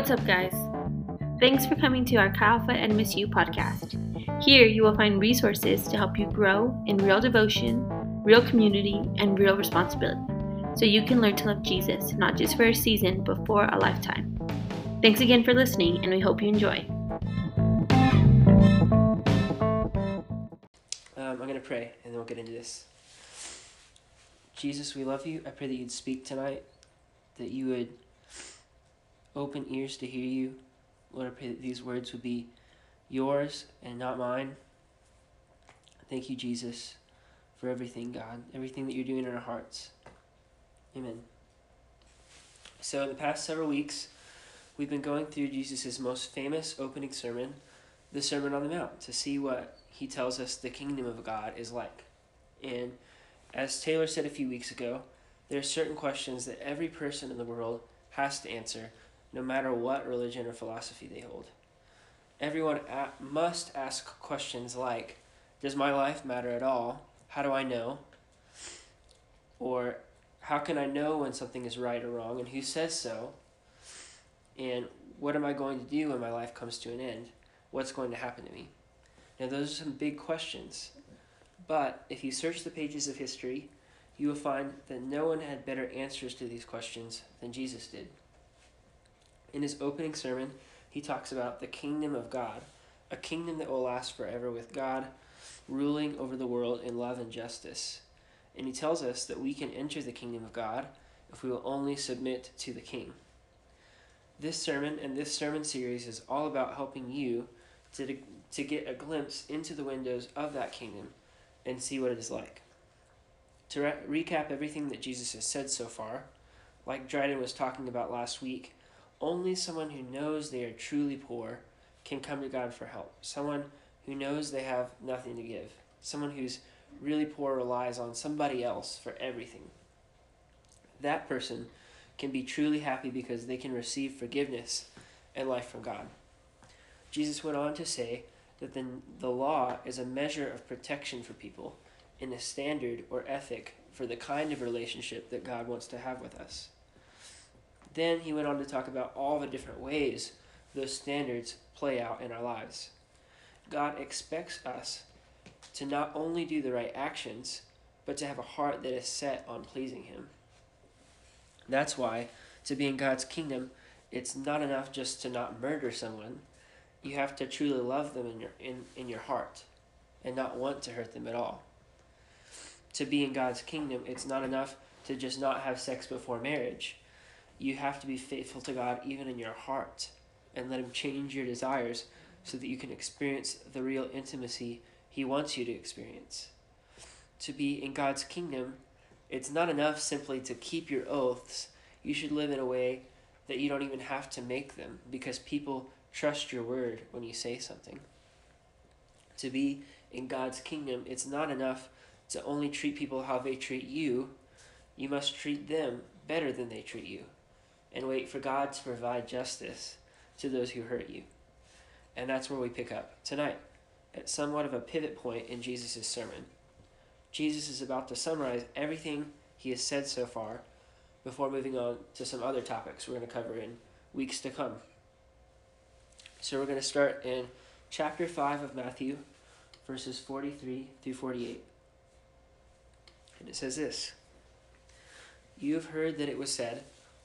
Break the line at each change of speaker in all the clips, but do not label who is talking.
What's up, guys? Thanks for coming to our Alpha and Mizzou podcast. Here you will find resources to help you grow in real devotion, real community, and real responsibility so you can learn to love Jesus, not just for a season, but for a lifetime. Thanks again for listening, and we hope you enjoy.
Um, I'm going to pray and then we'll get into this. Jesus, we love you. I pray that you'd speak tonight, that you would open ears to hear you. Lord, I pray that these words would be yours and not mine. Thank you, Jesus, for everything, God, everything that you're doing in our hearts. Amen. So, in the past several weeks, we've been going through Jesus' most famous opening sermon, the Sermon on the Mount, to see what he tells us the kingdom of God is like. And as Taylor said a few weeks ago, there are certain questions that every person in the world has to answer, no matter what religion or philosophy they hold. Everyone must ask questions like Does my life matter at all? How do I know? Or how can I know when something is right or wrong, and who says so? And what am I going to do when my life comes to an end? What's going to happen to me? Now, those are some big questions. But if you search the pages of history, you will find that no one had better answers to these questions than Jesus did. In his opening sermon, he talks about the kingdom of God, a kingdom that will last forever with God ruling over the world in love and justice. And he tells us that we can enter the kingdom of God if we will only submit to the king. This sermon and this sermon series is all about helping you to, to get a glimpse into the windows of that kingdom and see what it is like. To re- recap everything that Jesus has said so far, like Dryden was talking about last week, only someone who knows they are truly poor can come to God for help. Someone who knows they have nothing to give. Someone who's really poor relies on somebody else for everything. That person can be truly happy because they can receive forgiveness and life from God. Jesus went on to say that the, the law is a measure of protection for people and a standard or ethic for the kind of relationship that God wants to have with us. Then he went on to talk about all the different ways those standards play out in our lives. God expects us to not only do the right actions, but to have a heart that is set on pleasing Him. That's why, to be in God's kingdom, it's not enough just to not murder someone. You have to truly love them in your, in, in your heart and not want to hurt them at all. To be in God's kingdom, it's not enough to just not have sex before marriage. You have to be faithful to God even in your heart and let Him change your desires so that you can experience the real intimacy He wants you to experience. To be in God's kingdom, it's not enough simply to keep your oaths. You should live in a way that you don't even have to make them because people trust your word when you say something. To be in God's kingdom, it's not enough to only treat people how they treat you. You must treat them better than they treat you and wait for God to provide justice to those who hurt you. And that's where we pick up tonight, at somewhat of a pivot point in Jesus' sermon. Jesus is about to summarize everything he has said so far before moving on to some other topics we're going to cover in weeks to come. So we're going to start in chapter 5 of Matthew, verses 43 through 48. And it says this You have heard that it was said,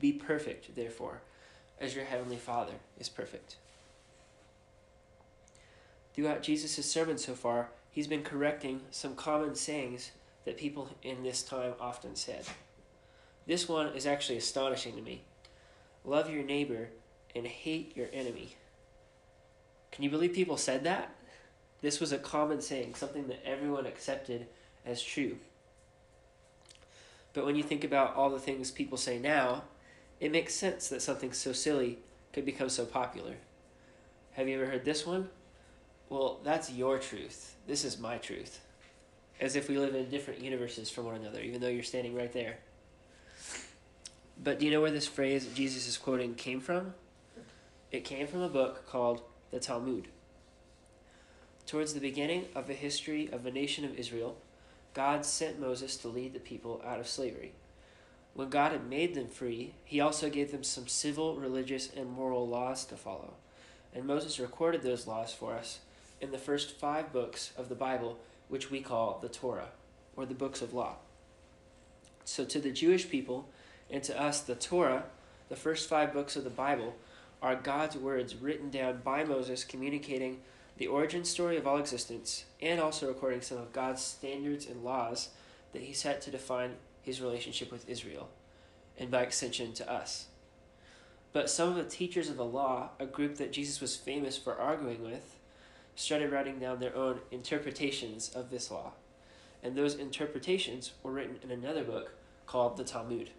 Be perfect, therefore, as your heavenly Father is perfect. Throughout Jesus' sermon so far, he's been correcting some common sayings that people in this time often said. This one is actually astonishing to me. Love your neighbor and hate your enemy. Can you believe people said that? This was a common saying, something that everyone accepted as true. But when you think about all the things people say now, it makes sense that something so silly could become so popular. Have you ever heard this one? Well, that's your truth. This is my truth. As if we live in different universes from one another, even though you're standing right there. But do you know where this phrase Jesus is quoting came from? It came from a book called the Talmud. Towards the beginning of the history of the nation of Israel, God sent Moses to lead the people out of slavery. When God had made them free, he also gave them some civil, religious, and moral laws to follow. And Moses recorded those laws for us in the first five books of the Bible, which we call the Torah, or the books of law. So to the Jewish people and to us, the Torah, the first five books of the Bible, are God's words written down by Moses, communicating the origin story of all existence, and also recording some of God's standards and laws that he set to define his relationship with Israel, and by extension to us. But some of the teachers of the law, a group that Jesus was famous for arguing with, started writing down their own interpretations of this law. And those interpretations were written in another book called the Talmud.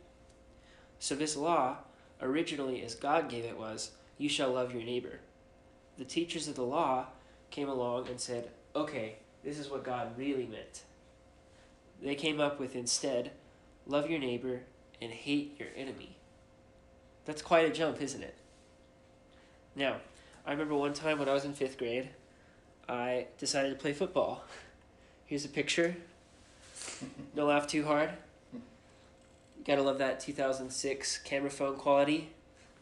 So this law, originally as God gave it, was, You shall love your neighbor. The teachers of the law came along and said, Okay, this is what God really meant. They came up with instead, Love your neighbor and hate your enemy. That's quite a jump, isn't it? Now, I remember one time when I was in fifth grade, I decided to play football. Here's a picture. Don't laugh too hard. Gotta love that 2006 camera phone quality,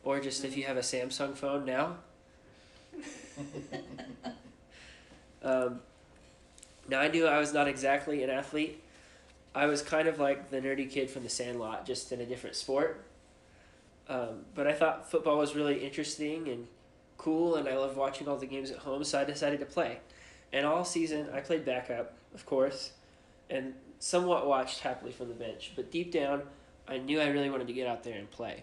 or just if you have a Samsung phone now. um, now I knew I was not exactly an athlete. I was kind of like the nerdy kid from The Sandlot, just in a different sport. Um, but I thought football was really interesting and cool, and I loved watching all the games at home, so I decided to play. And all season, I played backup, of course, and somewhat watched happily from the bench. But deep down, I knew I really wanted to get out there and play.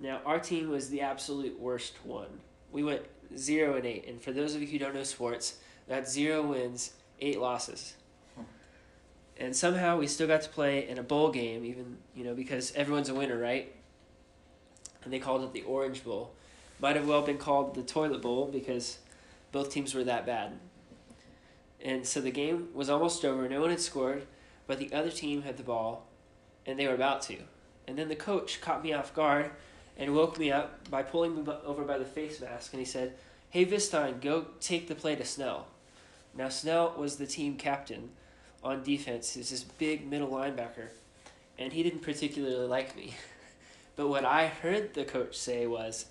Now, our team was the absolute worst one. We went 0 and 8, and for those of you who don't know sports, that's 0 wins, 8 losses. And somehow we still got to play in a bowl game, even, you know, because everyone's a winner, right? And they called it the Orange Bowl. Might have well been called the Toilet Bowl because both teams were that bad. And so the game was almost over. No one had scored, but the other team had the ball, and they were about to. And then the coach caught me off guard and woke me up by pulling me over by the face mask, and he said, Hey, Vistine, go take the play to Snell. Now, Snell was the team captain on defense. He's this big middle linebacker, and he didn't particularly like me. but what I heard the coach say was,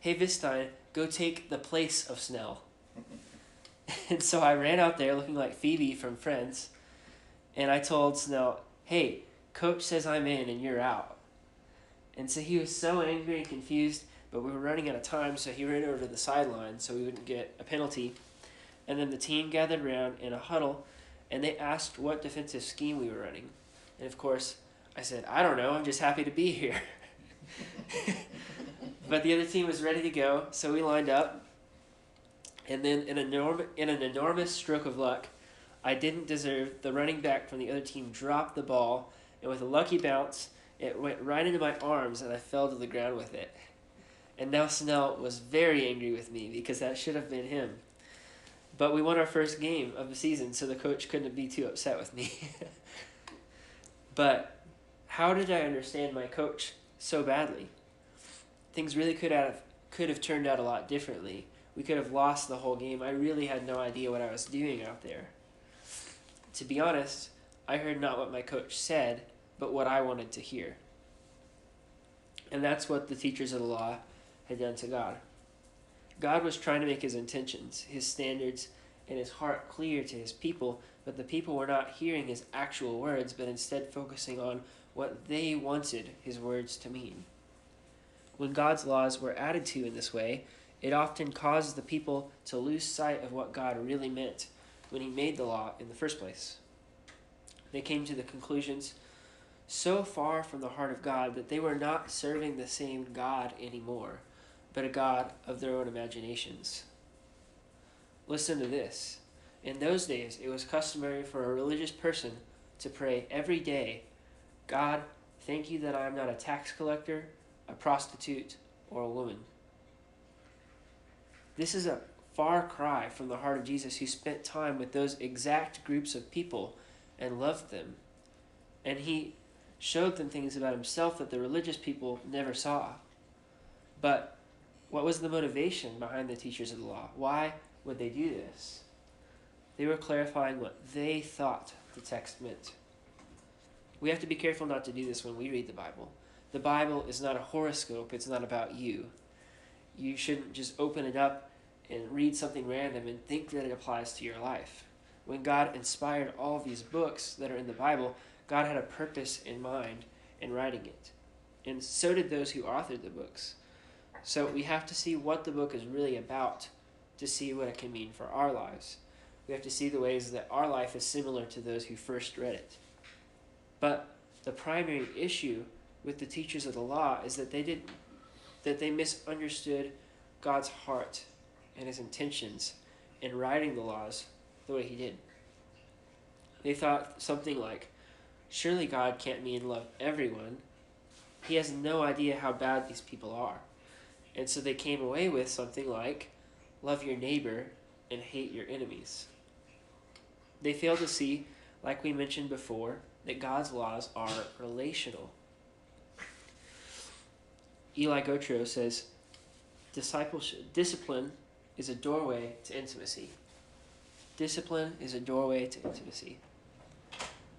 hey, Vistine, go take the place of Snell. and so I ran out there looking like Phoebe from Friends, and I told Snell, hey, coach says I'm in and you're out. And so he was so angry and confused, but we were running out of time, so he ran over to the sideline so we wouldn't get a penalty. And then the team gathered around in a huddle, and they asked what defensive scheme we were running. And of course, I said, I don't know, I'm just happy to be here. but the other team was ready to go, so we lined up. And then, in, enorm- in an enormous stroke of luck, I didn't deserve, the running back from the other team dropped the ball, and with a lucky bounce, it went right into my arms, and I fell to the ground with it. And now Snell was very angry with me because that should have been him. But we won our first game of the season, so the coach couldn't be too upset with me. but how did I understand my coach so badly? things really could have could have turned out a lot differently. We could have lost the whole game. I really had no idea what I was doing out there. To be honest, I heard not what my coach said, but what I wanted to hear. And that's what the teachers of the law had done to God. God was trying to make his intentions, his standards, and his heart clear to his people, but the people were not hearing his actual words, but instead focusing on what they wanted his words to mean. When God's laws were added to in this way, it often caused the people to lose sight of what God really meant when He made the law in the first place. They came to the conclusions so far from the heart of God that they were not serving the same God anymore, but a God of their own imaginations. Listen to this. In those days, it was customary for a religious person to pray every day God, thank you that I am not a tax collector a prostitute, or a woman. This is a far cry from the heart of Jesus, who spent time with those exact groups of people and loved them. And he showed them things about himself that the religious people never saw. But what was the motivation behind the teachers of the law? Why would they do this? They were clarifying what they thought the text meant. We have to be careful not to do this when we read the Bible. The Bible is not a horoscope, it's not about you. You shouldn't just open it up and read something random and think that it applies to your life. When God inspired all these books that are in the Bible, God had a purpose in mind in writing it. And so did those who authored the books. So we have to see what the book is really about to see what it can mean for our lives. We have to see the ways that our life is similar to those who first read it. But the primary issue with the teachers of the law is that they didn't that they misunderstood God's heart and his intentions in writing the laws the way he did. They thought something like, surely God can't mean love everyone. He has no idea how bad these people are. And so they came away with something like, love your neighbor and hate your enemies. They failed to see, like we mentioned before, that God's laws are relational. Eli Gotro says, discipleship, discipline is a doorway to intimacy. Discipline is a doorway to intimacy.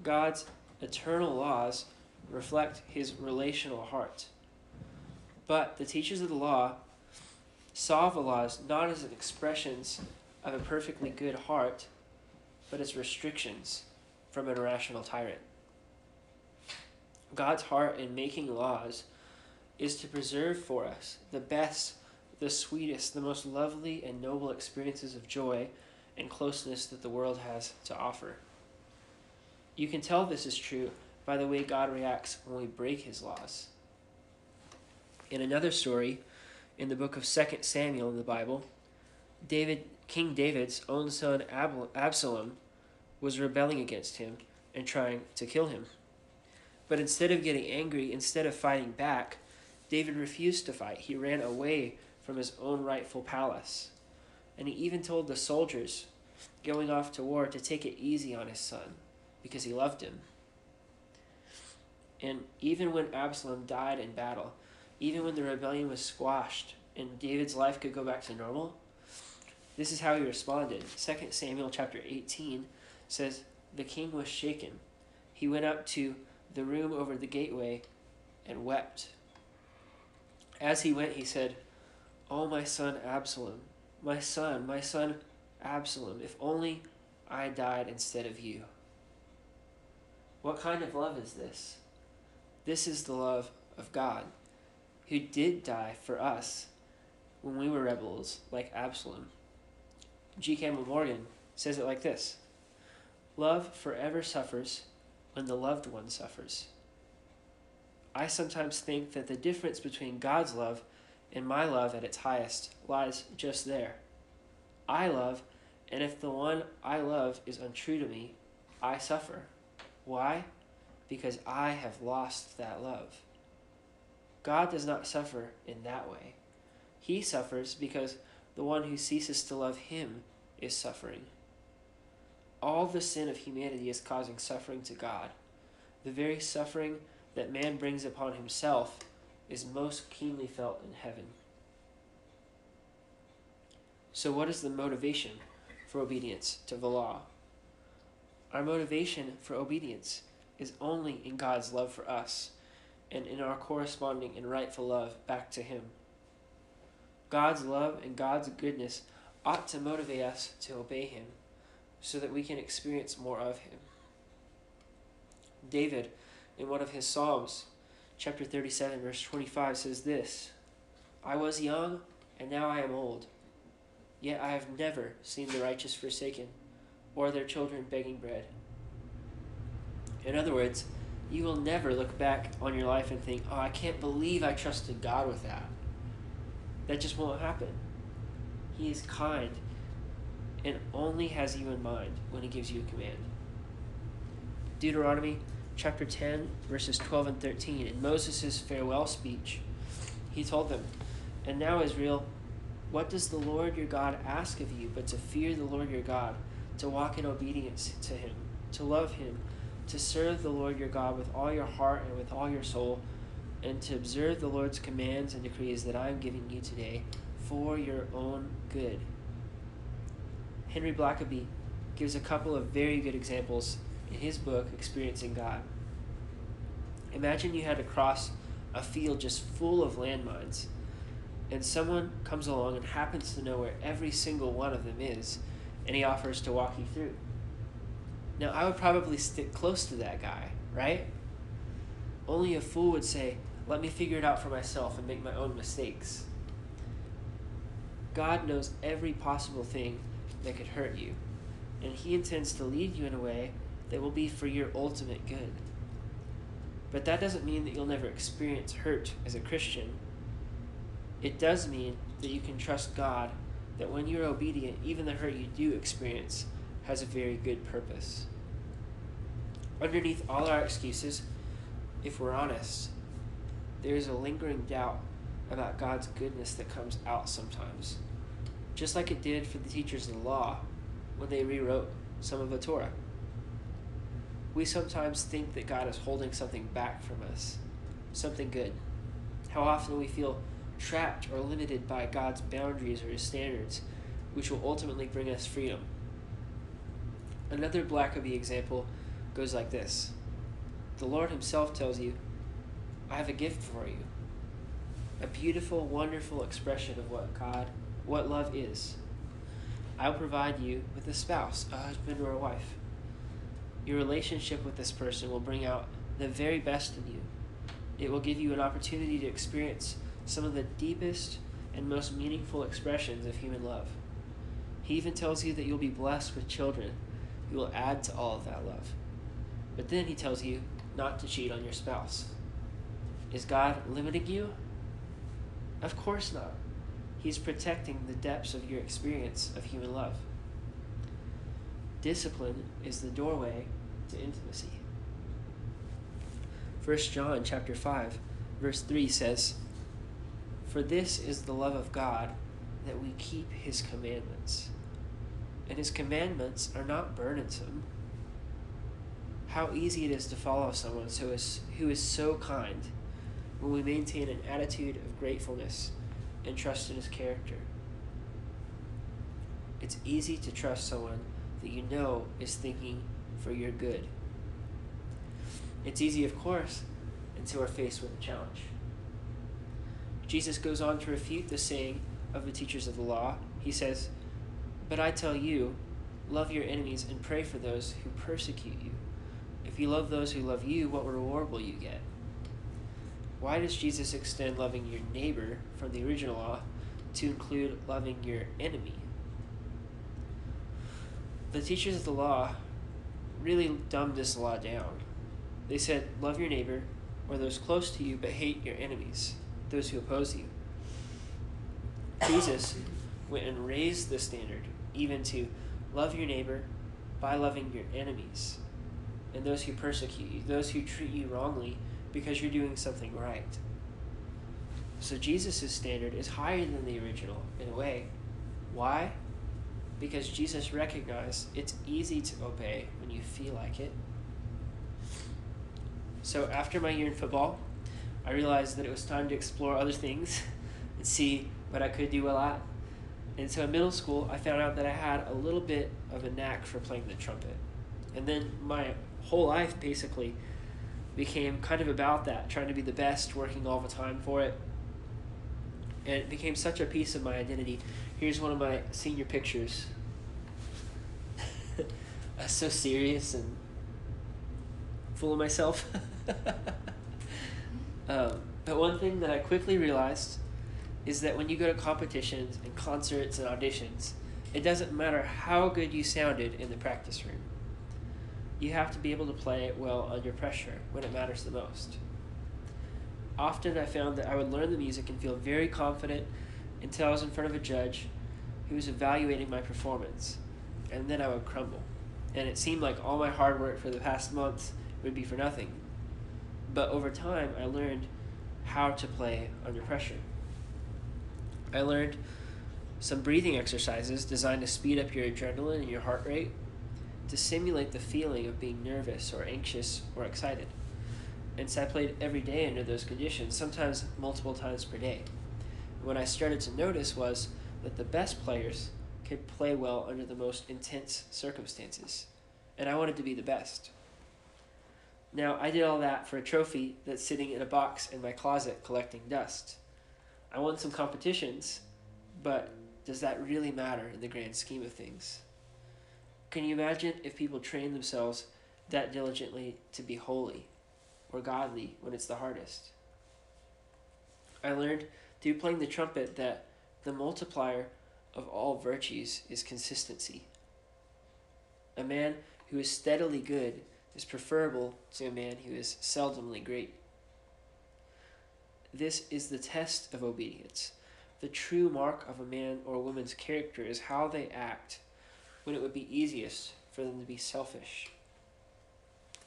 God's eternal laws reflect his relational heart. But the teachers of the law saw the laws not as expressions of a perfectly good heart, but as restrictions from an irrational tyrant. God's heart in making laws is to preserve for us the best, the sweetest, the most lovely and noble experiences of joy and closeness that the world has to offer. You can tell this is true by the way God reacts when we break his laws. In another story, in the book of 2 Samuel in the Bible, David, King David's own son Absalom was rebelling against him and trying to kill him. But instead of getting angry, instead of fighting back, David refused to fight. He ran away from his own rightful palace. And he even told the soldiers going off to war to take it easy on his son because he loved him. And even when Absalom died in battle, even when the rebellion was squashed and David's life could go back to normal, this is how he responded. 2 Samuel chapter 18 says, The king was shaken. He went up to the room over the gateway and wept. As he went, he said, Oh, my son Absalom, my son, my son Absalom, if only I died instead of you. What kind of love is this? This is the love of God, who did die for us when we were rebels like Absalom. G. Campbell Morgan says it like this Love forever suffers when the loved one suffers. I sometimes think that the difference between God's love and my love at its highest lies just there. I love, and if the one I love is untrue to me, I suffer. Why? Because I have lost that love. God does not suffer in that way. He suffers because the one who ceases to love him is suffering. All the sin of humanity is causing suffering to God. The very suffering that man brings upon himself is most keenly felt in heaven. So, what is the motivation for obedience to the law? Our motivation for obedience is only in God's love for us and in our corresponding and rightful love back to Him. God's love and God's goodness ought to motivate us to obey Him so that we can experience more of Him. David in one of his Psalms, chapter 37, verse 25, says this I was young, and now I am old. Yet I have never seen the righteous forsaken, or their children begging bread. In other words, you will never look back on your life and think, oh, I can't believe I trusted God with that. That just won't happen. He is kind and only has you in mind when He gives you a command. Deuteronomy chapter 10, verses 12 and 13. In Moses' farewell speech, he told them, And now, Israel, What does the Lord your God ask of you but to fear the Lord your God, to walk in obedience to him, to love him, to serve the Lord your God with all your heart and with all your soul, and to observe the Lord's commands and decrees that I am giving you today for your own good? Henry Blackaby gives a couple of very good examples in his book, Experiencing God. Imagine you had to cross a field just full of landmines, and someone comes along and happens to know where every single one of them is, and he offers to walk you through. Now, I would probably stick close to that guy, right? Only a fool would say, Let me figure it out for myself and make my own mistakes. God knows every possible thing that could hurt you, and He intends to lead you in a way that will be for your ultimate good. But that doesn't mean that you'll never experience hurt as a Christian. It does mean that you can trust God that when you're obedient, even the hurt you do experience has a very good purpose. Underneath all our excuses, if we're honest, there is a lingering doubt about God's goodness that comes out sometimes, just like it did for the teachers of the law when they rewrote some of the Torah. We sometimes think that God is holding something back from us, something good. How often we feel trapped or limited by God's boundaries or his standards, which will ultimately bring us freedom. Another Blackaby example goes like this The Lord Himself tells you, I have a gift for you. A beautiful, wonderful expression of what God, what love is. I'll provide you with a spouse, a husband, or a wife. Your relationship with this person will bring out the very best in you. It will give you an opportunity to experience some of the deepest and most meaningful expressions of human love. He even tells you that you'll be blessed with children who will add to all of that love. But then he tells you not to cheat on your spouse. Is God limiting you? Of course not. He's protecting the depths of your experience of human love. Discipline is the doorway to intimacy. 1 John chapter 5 verse 3 says, "For this is the love of God, that we keep his commandments. And his commandments are not burdensome. How easy it is to follow someone so is, who is so kind when we maintain an attitude of gratefulness and trust in his character. It's easy to trust someone that you know is thinking for your good. It's easy, of course, until we're faced with a challenge. Jesus goes on to refute the saying of the teachers of the law. He says, But I tell you, love your enemies and pray for those who persecute you. If you love those who love you, what reward will you get? Why does Jesus extend loving your neighbor from the original law to include loving your enemy? The teachers of the law really dumbed this law down. They said, Love your neighbor or those close to you, but hate your enemies, those who oppose you. Jesus went and raised the standard even to love your neighbor by loving your enemies and those who persecute you, those who treat you wrongly because you're doing something right. So Jesus' standard is higher than the original in a way. Why? Because Jesus recognized it's easy to obey when you feel like it. So after my year in football, I realized that it was time to explore other things and see what I could do a lot. And so in middle school, I found out that I had a little bit of a knack for playing the trumpet. And then my whole life basically became kind of about that, trying to be the best, working all the time for it. And it became such a piece of my identity. Here's one of my senior pictures. I was so serious and full of myself. um, but one thing that I quickly realized is that when you go to competitions and concerts and auditions, it doesn't matter how good you sounded in the practice room. You have to be able to play it well under pressure when it matters the most. Often I found that I would learn the music and feel very confident until I was in front of a judge who was evaluating my performance, and then I would crumble. And it seemed like all my hard work for the past months would be for nothing. But over time, I learned how to play under pressure. I learned some breathing exercises designed to speed up your adrenaline and your heart rate to simulate the feeling of being nervous or anxious or excited. And so I played every day under those conditions, sometimes multiple times per day. And what I started to notice was that the best players could play well under the most intense circumstances. And I wanted to be the best. Now, I did all that for a trophy that's sitting in a box in my closet collecting dust. I won some competitions, but does that really matter in the grand scheme of things? Can you imagine if people train themselves that diligently to be holy or godly when it's the hardest? I learned through playing the trumpet that the multiplier of all virtues is consistency. A man who is steadily good is preferable to a man who is seldomly great. This is the test of obedience. The true mark of a man or a woman's character is how they act when it would be easiest for them to be selfish.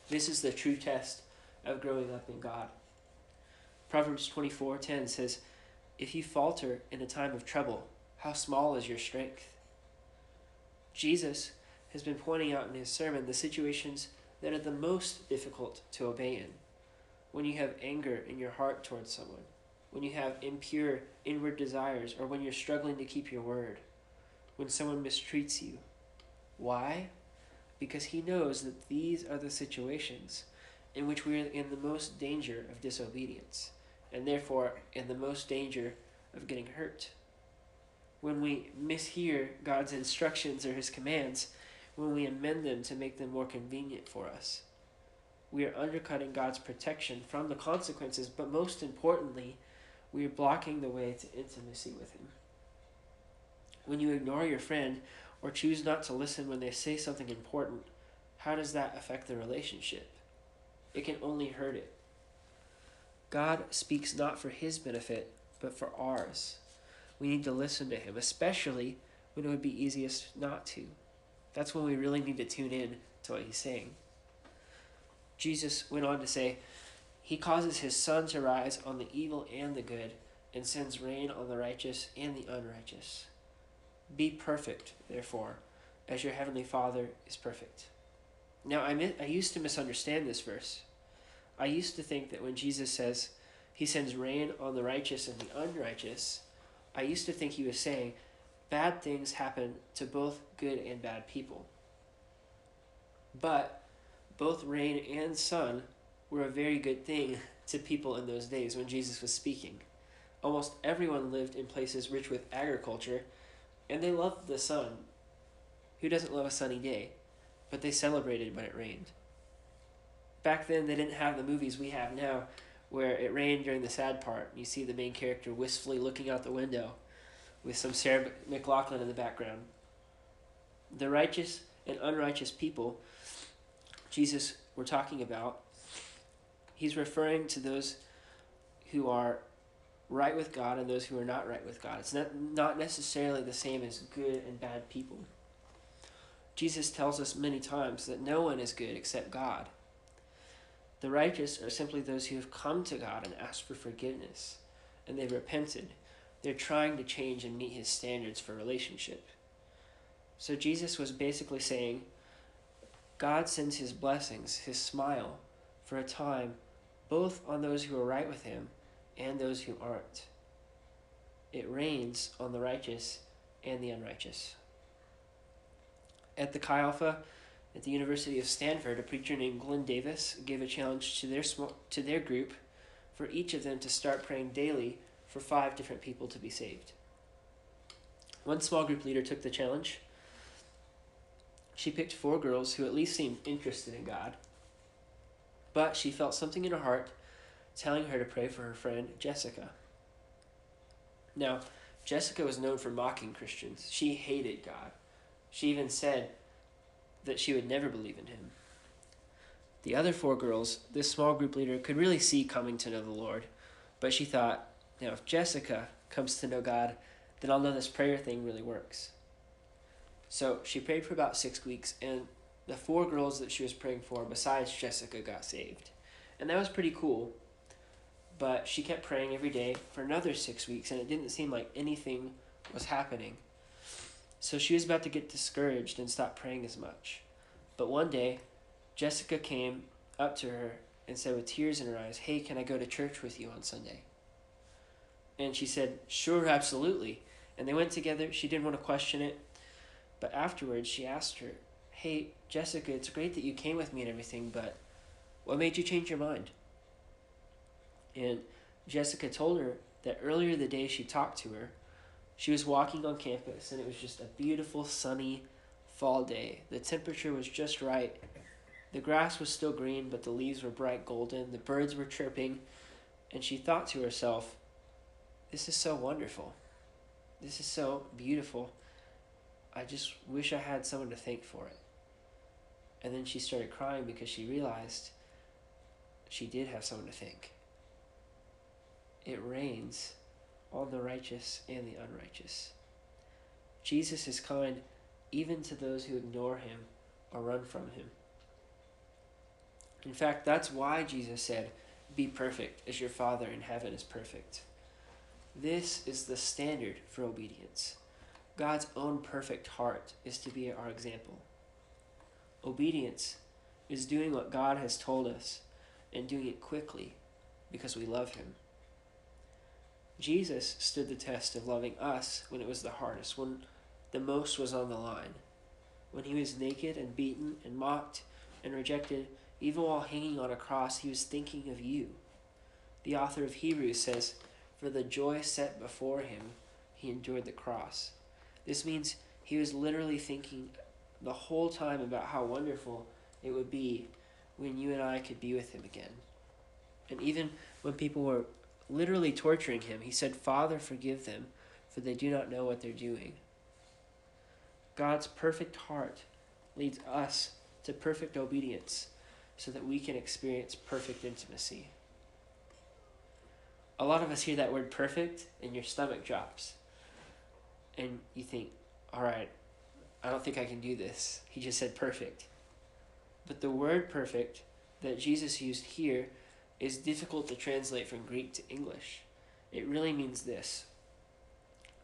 This is the true test of growing up in God. Proverbs 24:10 says, "If you falter in a time of trouble, how small is your strength?" Jesus has been pointing out in his sermon the situations that are the most difficult to obey in. When you have anger in your heart towards someone, when you have impure inward desires, or when you're struggling to keep your word, when someone mistreats you, why? Because he knows that these are the situations in which we are in the most danger of disobedience, and therefore in the most danger of getting hurt. When we mishear God's instructions or his commands, when we amend them to make them more convenient for us, we are undercutting God's protection from the consequences, but most importantly, we are blocking the way to intimacy with Him. When you ignore your friend or choose not to listen when they say something important, how does that affect the relationship? It can only hurt it. God speaks not for his benefit, but for ours. We need to listen to him, especially when it would be easiest not to. That's when we really need to tune in to what he's saying. Jesus went on to say, He causes his sun to rise on the evil and the good, and sends rain on the righteous and the unrighteous. Be perfect, therefore, as your heavenly Father is perfect. Now, I, I used to misunderstand this verse. I used to think that when Jesus says he sends rain on the righteous and the unrighteous, I used to think he was saying bad things happen to both good and bad people. But both rain and sun were a very good thing to people in those days when Jesus was speaking. Almost everyone lived in places rich with agriculture and they loved the sun. Who doesn't love a sunny day? But they celebrated when it rained. Back then, they didn't have the movies we have now, where it rained during the sad part. and You see the main character wistfully looking out the window with some Sarah McLachlan in the background. The righteous and unrighteous people Jesus we're talking about, he's referring to those who are right with God and those who are not right with God. It's not, not necessarily the same as good and bad people. Jesus tells us many times that no one is good except God. The righteous are simply those who have come to God and asked for forgiveness, and they've repented. They're trying to change and meet his standards for relationship. So Jesus was basically saying, God sends his blessings, his smile, for a time, both on those who are right with him and those who aren't. It rains on the righteous and the unrighteous. At the Chi Alpha at the University of Stanford, a preacher named Glenn Davis gave a challenge to their small, to their group for each of them to start praying daily for five different people to be saved. One small group leader took the challenge. She picked four girls who at least seemed interested in God, but she felt something in her heart telling her to pray for her friend Jessica. Now, Jessica was known for mocking Christians. She hated God. She even said that she would never believe in him. The other four girls, this small group leader could really see coming to know the Lord, but she thought, now if Jessica comes to know God, then I'll know this prayer thing really works. So she prayed for about six weeks, and the four girls that she was praying for, besides Jessica, got saved. And that was pretty cool but she kept praying every day for another six weeks, and it didn't seem like anything was happening So she was about to get discouraged and stop praying as much. But one day, Jessica came up to her and said with tears in her eyes, Hey, can I go to church with you on Sunday? And she said, Sure, absolutely. And they went together. She didn't want to question it. But afterwards, she asked her, Hey, Jessica, it's great that you came with me and everything, but what made you change your mind? And Jessica told her that earlier the day she talked to her, she was walking on campus and it was just a beautiful sunny fall day. The temperature was just right. The grass was still green, but the leaves were bright golden. The birds were chirping, and she thought to herself, This is so wonderful. This is so beautiful. I just wish I had someone to thank for it. And then she started crying because she realized she did have someone to thank. It rains on the righteous and the unrighteous. Jesus is kind even to those who ignore him or run from him. In fact, that's why Jesus said, Be perfect as your Father in heaven is perfect. This is the standard for obedience. God's own perfect heart is to be our example. Obedience is doing what God has told us and doing it quickly because we love Him. Jesus stood the test of loving us when it was the hardest, when the most was on the line, when he was naked and beaten and mocked and rejected, even while hanging on a cross, he was thinking of you. The author of Hebrews says, For the joy set before him, he endured the cross. This means he was literally thinking the whole time about how wonderful it would be when you and I could be with him again. And even when people were literally torturing him, he said, Father, forgive them, for they do not know what they're doing. God's perfect heart leads us to perfect obedience so that we can experience perfect intimacy. A lot of us hear that word perfect and your stomach drops. And you think, all right, I don't think I can do this. He just said perfect. But the word perfect that Jesus used here is difficult to translate from Greek to English. It really means this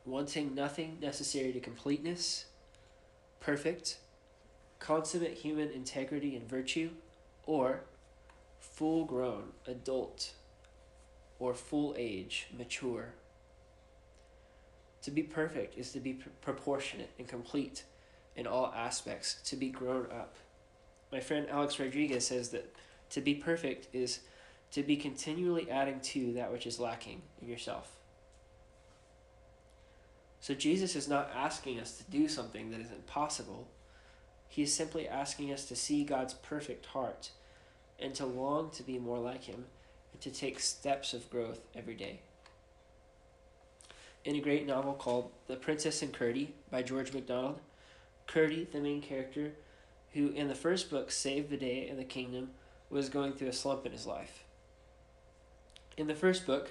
wanting nothing necessary to completeness, perfect, consummate human integrity and virtue, or full grown, adult, or full age, mature. To be perfect is to be pr- proportionate and complete in all aspects, to be grown up. My friend Alex Rodriguez says that to be perfect is to be continually adding to that which is lacking in yourself. So Jesus is not asking us to do something that isn't possible. He is simply asking us to see God's perfect heart and to long to be more like Him and to take steps of growth every day. In a great novel called The Princess and Curdie by George MacDonald, Curdie, the main character, who in the first book saved the day in the kingdom, was going through a slump in his life. In the first book,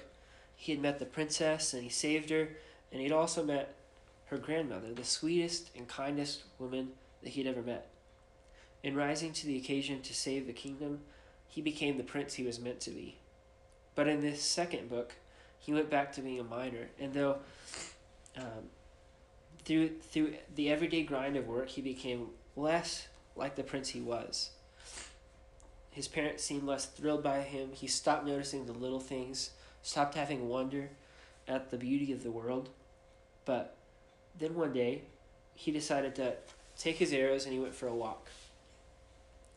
he had met the princess and he saved her, and he'd also met her grandmother, the sweetest and kindest woman that he'd ever met. In rising to the occasion to save the kingdom, he became the prince he was meant to be. But in this second book, he went back to being a miner, and though um, through through the everyday grind of work, he became less like the prince he was. His parents seemed less thrilled by him. He stopped noticing the little things, stopped having wonder at the beauty of the world. But then one day, he decided to take his arrows and he went for a walk.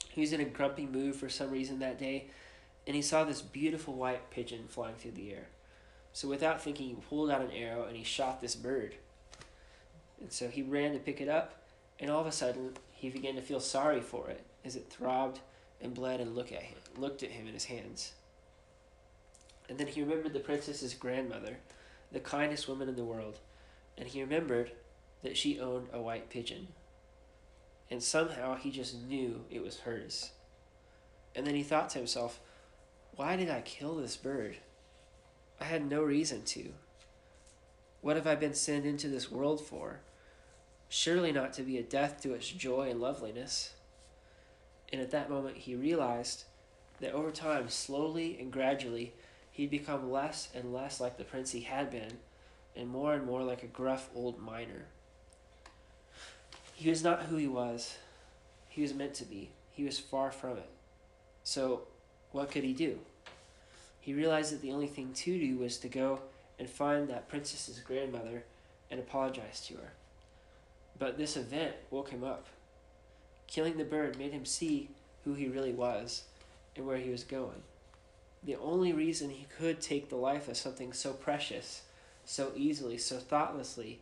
He was in a grumpy mood for some reason that day, and he saw this beautiful white pigeon flying through the air. So without thinking, he pulled out an arrow and he shot this bird. And so he ran to pick it up, and all of a sudden, he began to feel sorry for it as it throbbed and bled and looked at him, looked at him in his hands. And then he remembered the princess's grandmother, the kindest woman in the world, and he remembered that she owned a white pigeon. And somehow he just knew it was hers. And then he thought to himself, why did I kill this bird? I had no reason to. What have I been sent into this world for? Surely not to be a death to its joy and loveliness. And at that moment, he realized that over time, slowly and gradually, he'd become less and less like the prince he had been, and more and more like a gruff old miner. he was not who he was. He was meant to be. He was far from it. So, what could he do? He realized that the only thing to do was to go and find that princess's grandmother and apologize to her. But this event woke him up. Killing the bird made him see who he really was and where he was going. The only reason he could take the life of something so precious, so easily, so thoughtlessly,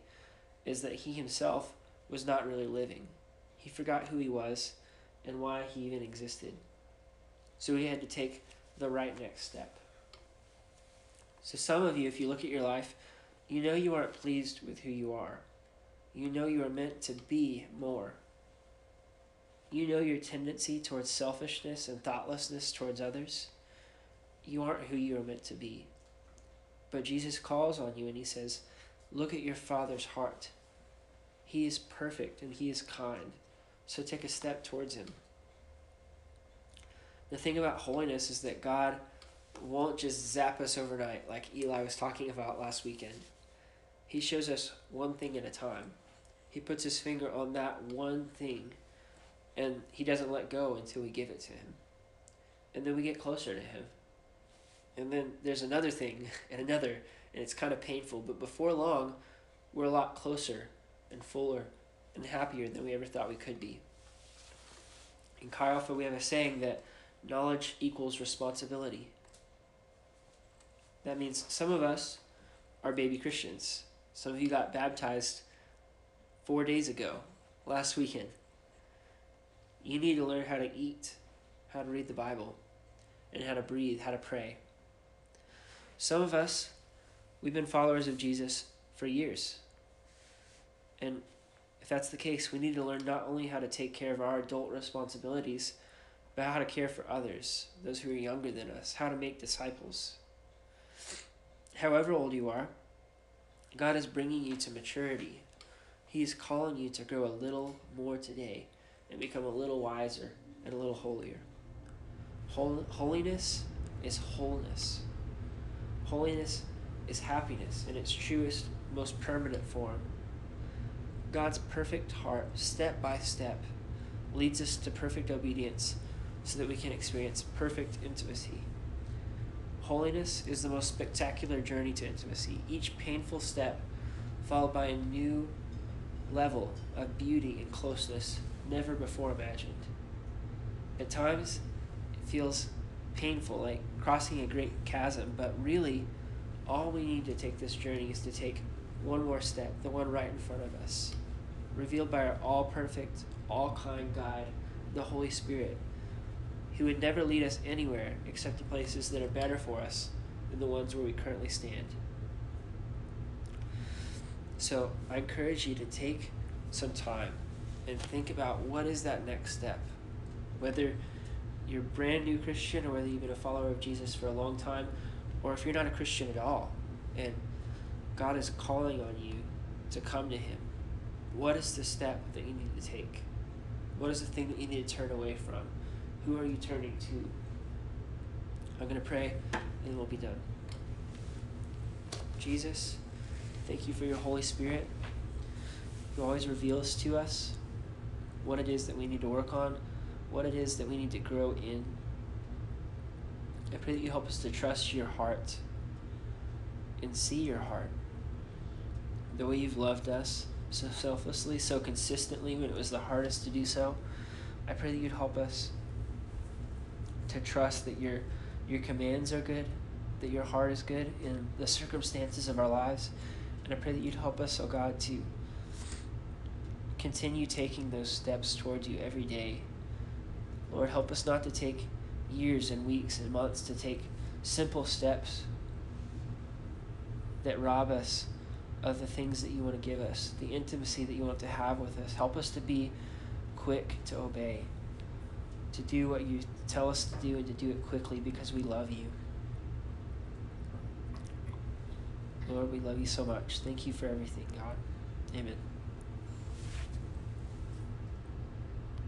is that he himself was not really living. He forgot who he was and why he even existed. So he had to take the right next step. So, some of you, if you look at your life, you know you aren't pleased with who you are. You know you are meant to be more. You know your tendency towards selfishness and thoughtlessness towards others. You aren't who you are meant to be. But Jesus calls on you and he says, Look at your Father's heart. He is perfect and he is kind. So take a step towards him. The thing about holiness is that God won't just zap us overnight like Eli was talking about last weekend. He shows us one thing at a time. He puts his finger on that one thing and he doesn't let go until we give it to him. And then we get closer to him. And then there's another thing and another, and it's kind of painful, but before long, we're a lot closer and fuller and happier than we ever thought we could be. In Chi Alpha, we have a saying that knowledge equals responsibility. That means some of us are baby Christians. Some of you got baptized four days ago, last weekend. You need to learn how to eat, how to read the Bible, and how to breathe, how to pray. Some of us, we've been followers of Jesus for years. And if that's the case, we need to learn not only how to take care of our adult responsibilities, but how to care for others, those who are younger than us, how to make disciples. However old you are, God is bringing you to maturity. He is calling you to grow a little more today and become a little wiser and a little holier. Hol- holiness is wholeness. Holiness is happiness in its truest, most permanent form. God's perfect heart, step by step, leads us to perfect obedience so that we can experience perfect intimacy. Holiness is the most spectacular journey to intimacy, each painful step followed by a new level of beauty and closeness never before imagined. At times, it feels painful, like crossing a great chasm, but really, all we need to take this journey is to take one more step, the one right in front of us revealed by our all perfect, all kind guide, the Holy Spirit, who would never lead us anywhere except to places that are better for us than the ones where we currently stand. So I encourage you to take some time and think about what is that next step. Whether you're a brand new Christian or whether you've been a follower of Jesus for a long time, or if you're not a Christian at all, and God is calling on you to come to Him what is the step that you need to take? What is the thing that you need to turn away from? Who are you turning to? I'm going to pray and we'll be done. Jesus, thank you for your Holy Spirit who always reveals to us what it is that we need to work on, what it is that we need to grow in. I pray that you help us to trust your heart and see your heart, the way you've loved us so selflessly, so consistently when it was the hardest to do so. I pray that you'd help us to trust that your your commands are good, that your heart is good in the circumstances of our lives. And I pray that you'd help us, oh God, to continue taking those steps towards you every day. Lord, help us not to take years and weeks and months to take simple steps that rob us of the things that you want to give us, the intimacy that you want to have with us. Help us to be quick to obey, to do what you tell us to do, it, to do it quickly because we love you. Lord, we love you so much. Thank you for everything, God. Amen.